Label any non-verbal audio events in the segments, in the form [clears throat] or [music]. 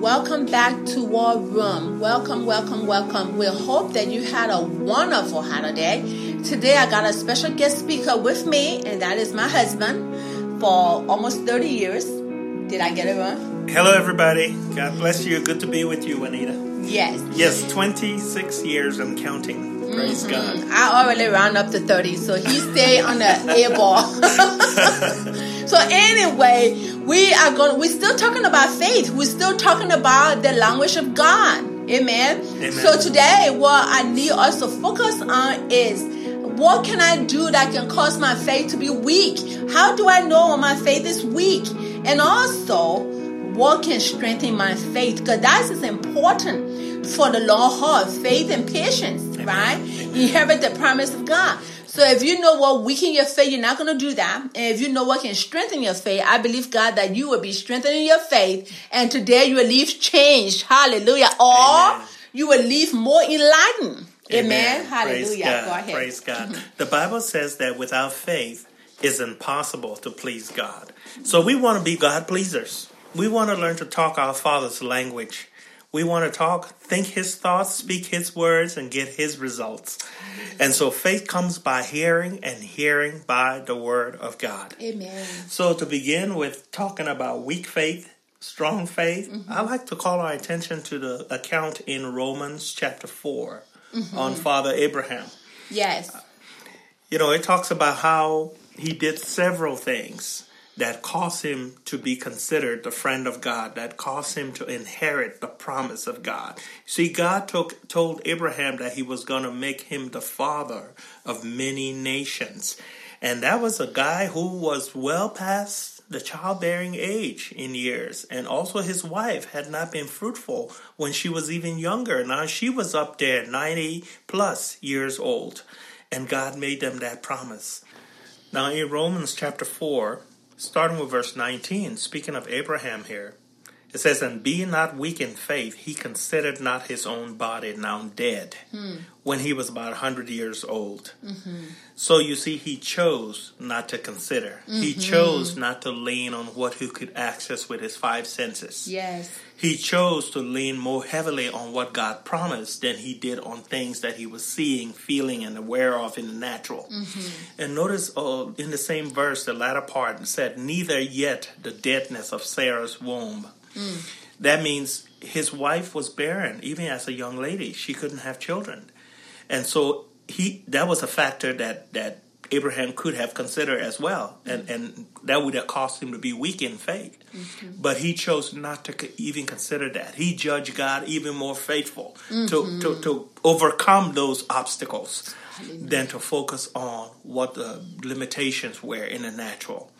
Welcome back to War Room. Welcome, welcome, welcome. We hope that you had a wonderful holiday. Today I got a special guest speaker with me, and that is my husband for almost 30 years. Did I get it wrong? Hello, everybody. God bless you. Good to be with you, Anita. Yes. Yes, 26 years and counting. Praise Mm-hmm. God. I already round up to 30, so he stay on the air ball. [laughs] so anyway, we are going we're still talking about faith. We're still talking about the language of God. Amen. Amen. So today what I need us to focus on is what can I do that can cause my faith to be weak? How do I know when my faith is weak? And also, what can strengthen my faith? Because that is important for the long haul faith and patience, right? Inherit the promise of God. So if you know what weaken your faith, you're not going to do that. And if you know what can strengthen your faith, I believe God that you will be strengthening your faith. And today you will leave changed. Hallelujah. Or Amen. you will leave more enlightened. Amen. Praise Hallelujah. God. Go ahead. Praise God. [laughs] The Bible says that without faith, it's impossible to please God. So we want to be God pleasers. We want to learn to talk our Father's language. We want to talk, think His thoughts, speak His words, and get His results. And so faith comes by hearing, and hearing by the Word of God. Amen. So to begin with talking about weak faith, strong faith, mm-hmm. I like to call our attention to the account in Romans chapter 4 mm-hmm. on Father Abraham. Yes. You know, it talks about how he did several things that caused him to be considered the friend of God, that caused him to inherit the promise of God. See, God took, told Abraham that he was going to make him the father of many nations. And that was a guy who was well past the childbearing age in years. And also his wife had not been fruitful when she was even younger. Now she was up there 90 plus years old. And God made them that promise. Now in Romans chapter 4, starting with verse 19, speaking of Abraham here, it says, And being not weak in faith, he considered not his own body now dead hmm. when he was about a 100 years old. Mm-hmm. So you see, he chose not to consider. He mm-hmm. chose not to lean on what he could access with his five senses. Yes. He chose to lean more heavily on what God promised than he did on things that he was seeing, feeling, and aware of in the natural. Mm-hmm. And notice uh, in the same verse, the latter part said, Neither yet the deadness of Sarah's womb. Mm. That means his wife was barren, even as a young lady. She couldn't have children. And so he that was a factor that, that Abraham could have considered as well. And, and that would have caused him to be weak in faith. Mm-hmm. But he chose not to even consider that. He judged God even more faithful to, mm-hmm. to, to overcome those obstacles than to focus on what the limitations were in the natural.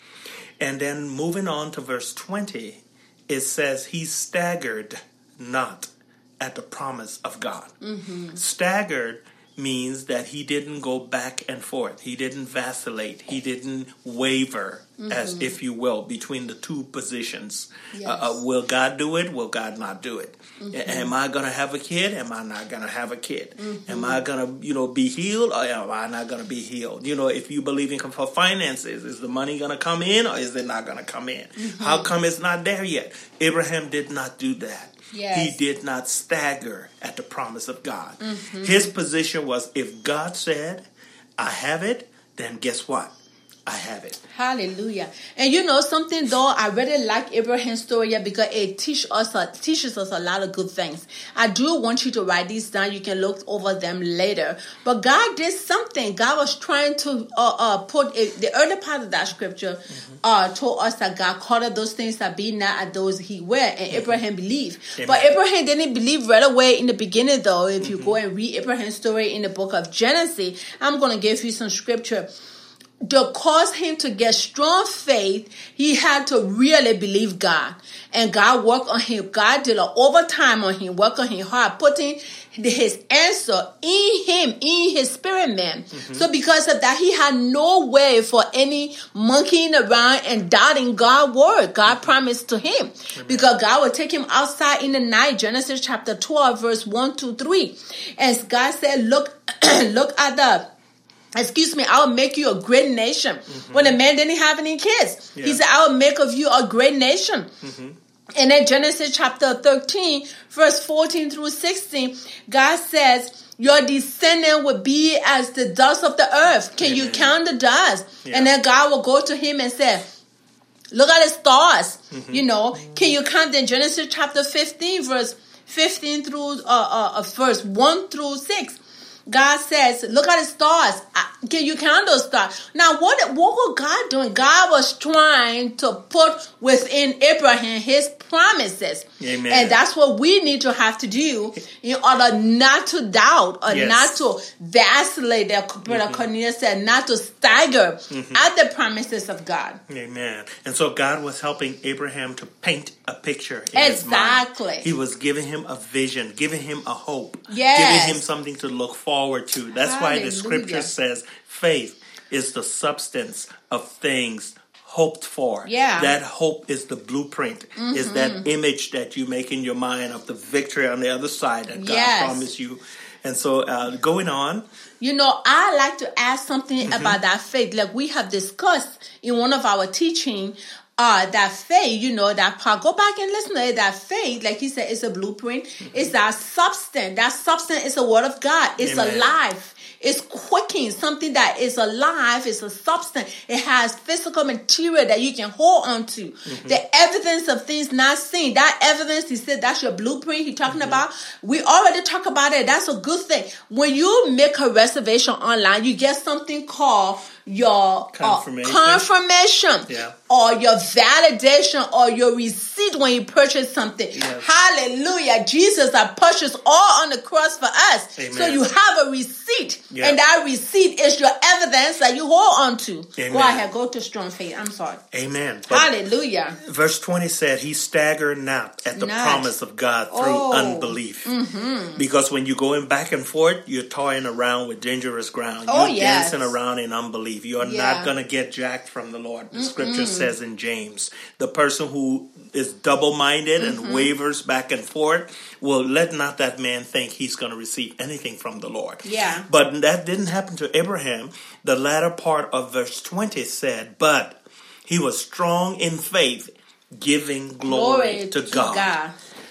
And then moving on to verse 20, it says, He staggered not at the promise of God. Mm-hmm. Staggered means that he didn't go back and forth. He didn't vacillate. He didn't waver, as mm-hmm. if you will, between the two positions. Uh, uh, will God do it? Will God not do it? A- mm-hmm. Am I going to have a kid? Am I not going to have a kid? Mm-hmm. Am I going to, you know, be healed or am I not going to be healed? You know, if you believe in for finances, is the money going to come in or is it not going to come in? How come it's not there yet? Abraham did not do that. Yes. He did not stagger at the promise of God. His position was if God said, I have it, then guess what? I have it. Hallelujah. And you know something though, I really like Abraham's story because it teach us a, teaches us a lot of good things. I do want you to write these down. You can look over them later. But God did something. God was trying to uh, uh, put it, the early part of that scripture uh, told us that God called those things that be not as those he were, and Abraham believed. But Abraham didn't believe right away in the beginning though. If you go and read Abraham's story in the book of Genesis, I'm going to give you some scripture to cause him to get strong faith, he had to really believe God. And God worked on him. God did an overtime on him, work on his heart, putting his answer in him, in his spirit man. Mm-hmm. So because of that, he had no way for any monkeying around and doubting God's word. God mm-hmm. promised to him. Because God will take him outside in the night, Genesis chapter 12, verse 1 to 3. And God said, look, [clears throat] look at the Excuse me, I will make you a great nation. When the man didn't have any kids, he said, I will make of you a great nation. And in Genesis chapter 13, verse 14 through 16, God says, your descendant will be as the dust of the earth. Can you count the dust? Yeah. And then God will go to him and say, Look at the stars. You know, can you count in Genesis chapter 15, verse 15 through uh, uh, uh, verse 1 through 6? God says, "Look at the stars. Can you count those stars?" Now, what what was God doing? God was trying to put within Abraham His promises, Amen. and that's what we need to have to do in order not to doubt or Yes. not to vacillate. That Brother mm-hmm. Cornelius said, not to stagger mm-hmm. at the promises of God. Amen. And so God was helping Abraham to paint a picture. Exactly. He was giving him a vision, giving him a hope, Yes. giving him something to look forward to. That's why the scripture says faith is the substance of things hoped for. Yeah. Mm-hmm. That hope is the blueprint, is that image that you make in your mind of the victory on the other side that God Yes. promised you. And so uh, going on, You know, I like to ask something about that faith. Like we have discussed in one of our teaching, uh, that faith, you know, that part. Go back and listen to it. That faith, like he said, is a blueprint. It's that substance. That substance is the word of God. It's Amen. alive. It's quicking, something that is alive, it's a substance. It has physical material that you can hold on to. The evidence of things not seen. That evidence, he said, that's your blueprint he talking about. We already talk about it. That's a good thing. When you make a reservation online, you get something called your uh, Confirmation. confirmation Yeah. Or your validation or your receipt when you purchase something. Yes. Hallelujah. Jesus has purchased all on the cross for us. So you have a receipt. And that receipt is your evidence that you hold on to. Amen. Go ahead, go to strong faith. I'm sorry. amen. But Hallelujah. Verse 20 said, He staggered not at the Not. promise of God through Oh. unbelief. Mm-hmm. Because when you're going back and forth, you're toying around with dangerous ground. Oh, you're yes. dancing around in unbelief. You're Yeah. not going to get jacked from the Lord. The scripture says in James, the person who is double minded Mm-hmm. and wavers back and forth, well, let not that man think he's going to receive anything from the Lord. Yeah. But that didn't happen to Abraham. The latter part of verse 20 said, But he was strong in faith, giving glory, to, God.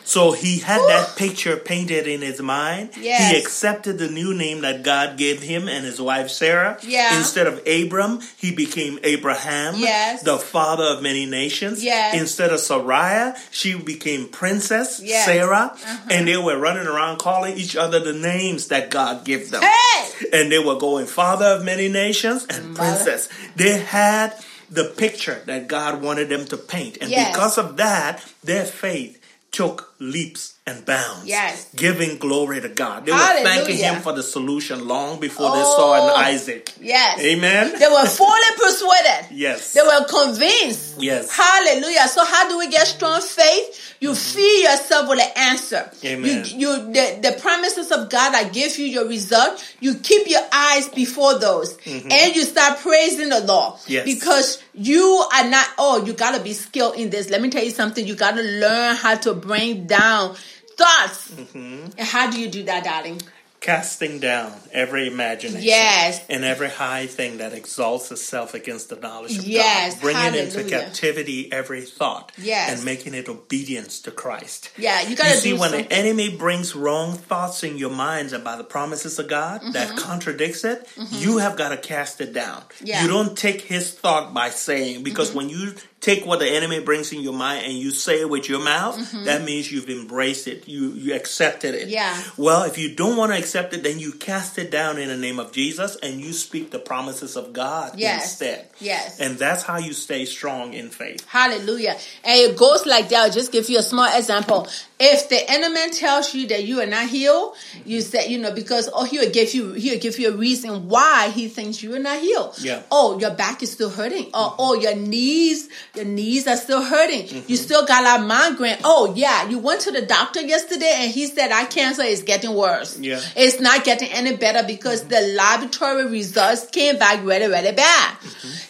So he had that picture painted in his mind. Yes. He accepted the new name that God gave him and his wife Sarah. Yeah. Instead of Abram, he became Abraham, Yes. the father of many nations. Yes. Instead of Sarai, she became Princess Yes. Sarah. Uh-huh. And they were running around calling each other the names that God gave them Hey! and they were going father of many nations and princess. They had the picture that God wanted them to paint, and Yes. because of that, their faith took leaps and bounds. Yes. giving glory to God. They were thanking Him for the solution long before they saw an Isaac. Yes. Amen. They were fully persuaded. Yes. They were convinced. Yes. Hallelujah. So how do we get strong faith? You feed yourself with an answer. Amen. You, you the, the promises of God that give you your result, you keep your eyes before those. And you start praising the Lord. Mm-hmm. Yes. Because you are not, oh, you gotta be skilled in this. Let me tell you something. You gotta learn how to bring down thoughts. Mm-hmm. And how do you do that, darling? Casting down every imagination. Yes. And every high thing that exalts itself against the knowledge of Yes. God. Bringing into captivity every thought. Yes. And making it obedience to Christ. Yeah, you gotta You see, when something. the enemy brings wrong thoughts in your minds about the promises of God that Mm-hmm. contradicts it, you have got to cast it down. Yeah. Mm-hmm. You don't take his thought by saying, because when you take what the enemy brings in your mind and you say it with your mouth, that means you've embraced it. You you accepted it. Mm-hmm. Yeah. Well, if you don't want to accept it, then you cast it down in the name of Jesus and you speak the promises of God Yes. instead. Yes. And that's how you stay strong in faith. Hallelujah. And it goes like that. I'll just give you a small example. If the enemy tells you that you are not healed, you say, you know, because oh he'll give you he'll give you a reason why he thinks you are not healed. Yeah. Oh, your back is still hurting. Or oh your knees, your knees are still hurting. You mm-hmm. still got a migraine. Oh yeah, you went to the doctor yesterday and he said our cancer is getting worse. Yeah. It's not getting any better because mm-hmm. the laboratory results came back really, really bad.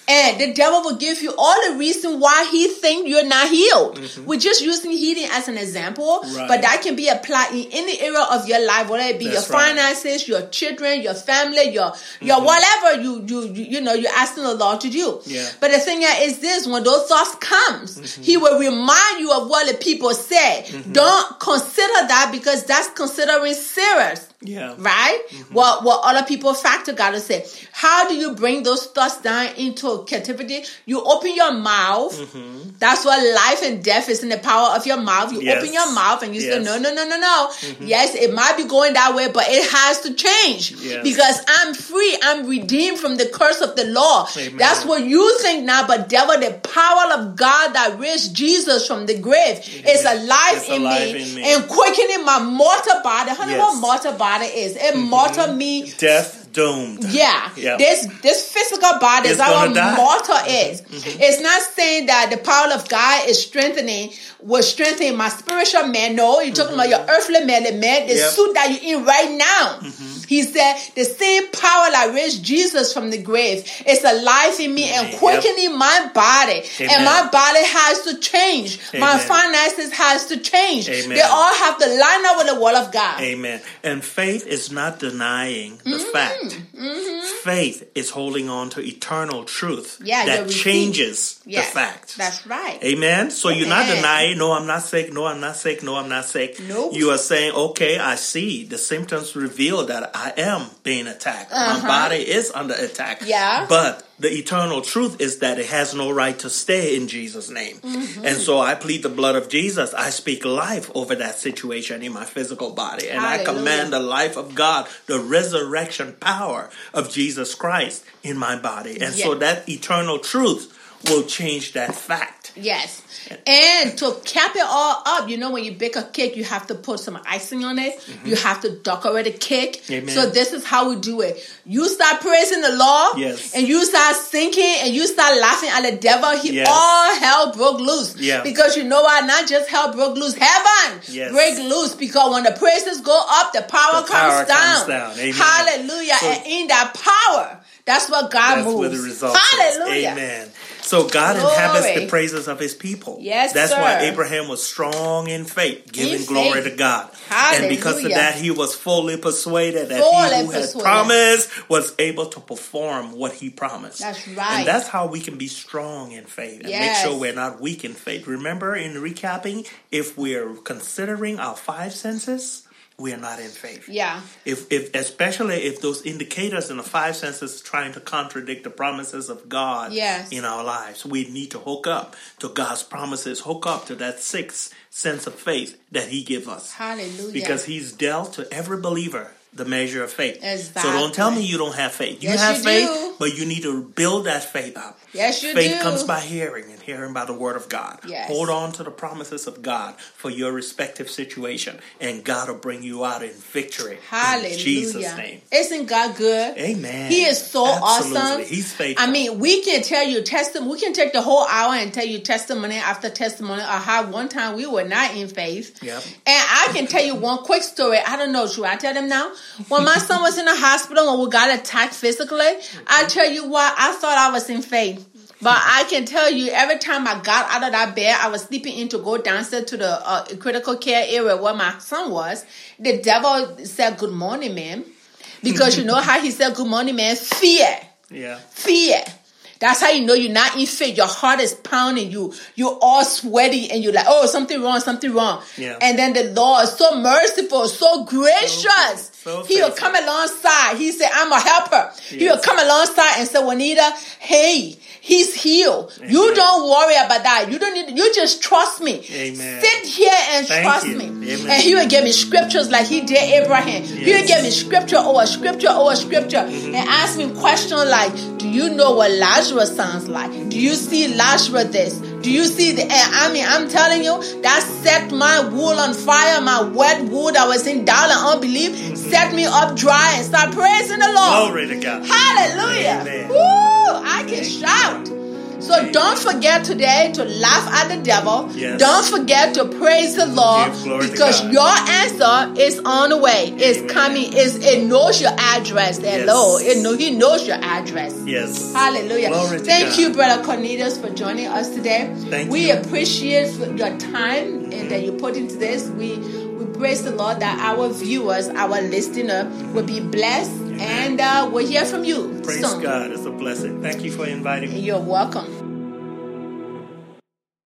And the devil will give you all the reason why he think you're not healed. We're just using healing as an example. People, Right. but that can be applied in any area of your life, whether it be That's your right. finances, your children, your family, your your mm-hmm. whatever you you you you know you're asking the Lord to do. Yeah. But the thing is this: when those thoughts comes, mm-hmm. He will remind you of what the people said. Mm-hmm. Don't consider that because that's considering serious Yeah. right? Mm-hmm. What what other people factor gotta say. How do you bring those thoughts down into captivity? You open your mouth. Mm-hmm. That's what life and death is in the power of your mouth. You Yes. open your mouth and you say, Yes. No, no, no, no, no. Mm-hmm. Yes, it might be going that way, but it has to change. Yes. Because I'm free. I'm redeemed from the curse of the law. Amen. That's what you think now, but devil, the power of God that raised Jesus from the grave is alive, It's in, alive me in me. and quickening my mortal body. Honey, Yes. what mortal body is? It mortal me Death doomed. yeah. Yeah. This this physical body is our die. Mm-hmm. mortal is. It's not saying that the power of God is strengthening will strengthen my spiritual man. No, you're talking about your earthly man, the man, the Mm-hmm. Yep. Mm-hmm. suit that you're in right now. He said the same power that raised Jesus from the grave is alive in me and Yep. quickening my body. Amen. And my body has to change. My finances has to change. Amen. They all have to line up with the word of God. Amen. And faith is not denying the Mm-hmm. fact. Faith is holding on to eternal truth Yeah, that changes Yes, the fact. That's right. Amen. So you're not denying, no, I'm not sick, no, I'm not sick, no, I'm not sick. Nope. You are saying, okay, I see the symptoms reveal that I am being attacked. Uh-huh. My body is under attack. Yeah. But the eternal truth is that it has no right to stay in Jesus' name. Mm-hmm. And so I plead the blood of Jesus. I speak life over that situation in my physical body. And I command the life of God, the resurrection power of Jesus Christ in my body. And so that eternal truth will change that fact. Yes. And to cap it all up, you know, when you bake a cake, you have to put some icing on it. You have to decorate the cake. Mm-hmm. Amen. So this is how we do it. You start praising the Lord, Yes. and you start singing, and you start laughing at the devil. He Yes. all hell broke loose. Yeah. Because you know what? Not just hell broke loose, heaven Yes. break loose. Because when the praises go up, the power, The comes, power down. comes down. Amen. Hallelujah. So- and in that power, that's what God That's moves. where the result Hallelujah. is. Amen. So God Glory. inhabits the praises of his people. Yes, That's sir. why Abraham was strong in faith, giving In glory faith. to God. And because of that, he was fully persuaded that Fully he who had promised was able to perform what he promised. That's right. And that's how we can be strong in faith and Yes. make sure we're not weak in faith. Remember in recapping, if we're considering our five senses, we are not in faith. Yeah. If, if especially if those indicators in the five senses trying to contradict the promises of God Yes. in our lives, we need to hook up to God's promises, hook up to that sixth sense of faith that He gives us. Hallelujah. Because He's dealt to every believer the measure of faith. So don't tell me you don't have faith. You Yes, have you faith, do. but you need to build that faith up. Yes, you faith do. comes by hearing and hearing by the word of God. Yes. Hold on to the promises of God for your respective situation, and God will bring you out in victory. Hallelujah. In Jesus' name. Isn't God good? Amen. He is so Absolutely. awesome. He's faithful. I mean, we can tell you testimony. We can take the whole hour and tell you testimony after testimony of how one time we were not in faith. Yep. And I can tell you one quick story. I don't know. Should I tell them now? When my son was in the hospital and we got attacked physically, I tell you what, I thought I was in faith. But I can tell you, every time I got out of that bed, I was sleeping in to go downstairs to the uh, critical care area where my son was. The devil said, "Good morning, ma'am," because you know how he said, "Good morning, man." Fear, yeah. fear. That's how you know you're not in faith. Your heart is pounding you. You're all sweaty and you're like, oh, something wrong, something wrong. Yeah. And then the Lord is so merciful, so gracious. So he will come alongside. He said, I'm a helper. He will come alongside and say, Juanita, hey, he's healed. You don't worry about that. You don't need, you just trust me. Amen. Sit here and Thank trust you. me. Amen. And he will give me scriptures like he did Abraham. He will give me scripture over scripture over scripture mm-hmm. and ask me questions like, do you know what Lazarus sounds like? Do you see Lazarus this? Do you see the, and I mean, I'm telling you, that set my wool on fire, my wet wool that was in doubt and unbelief, set me up dry and start praising the Lord. Glory to God. Hallelujah. Amen. Woo! I can shout. So don't forget today to laugh at the devil. Yes. Don't forget to praise the Lord Give glory to because your answer is on the way. It's Amen. coming. It's, it knows your address. Hello. Yes. It know, he knows your address. Yes. Hallelujah. Glory Thank you, Brother Cornelius, for joining us today. Thank you. we you. appreciate your time and that you put into this. We we praise the Lord that our viewers, our listener, will be blessed and uh, we'll hear from you Praise soon. God. It's a blessing. Thank you for inviting me. You're welcome.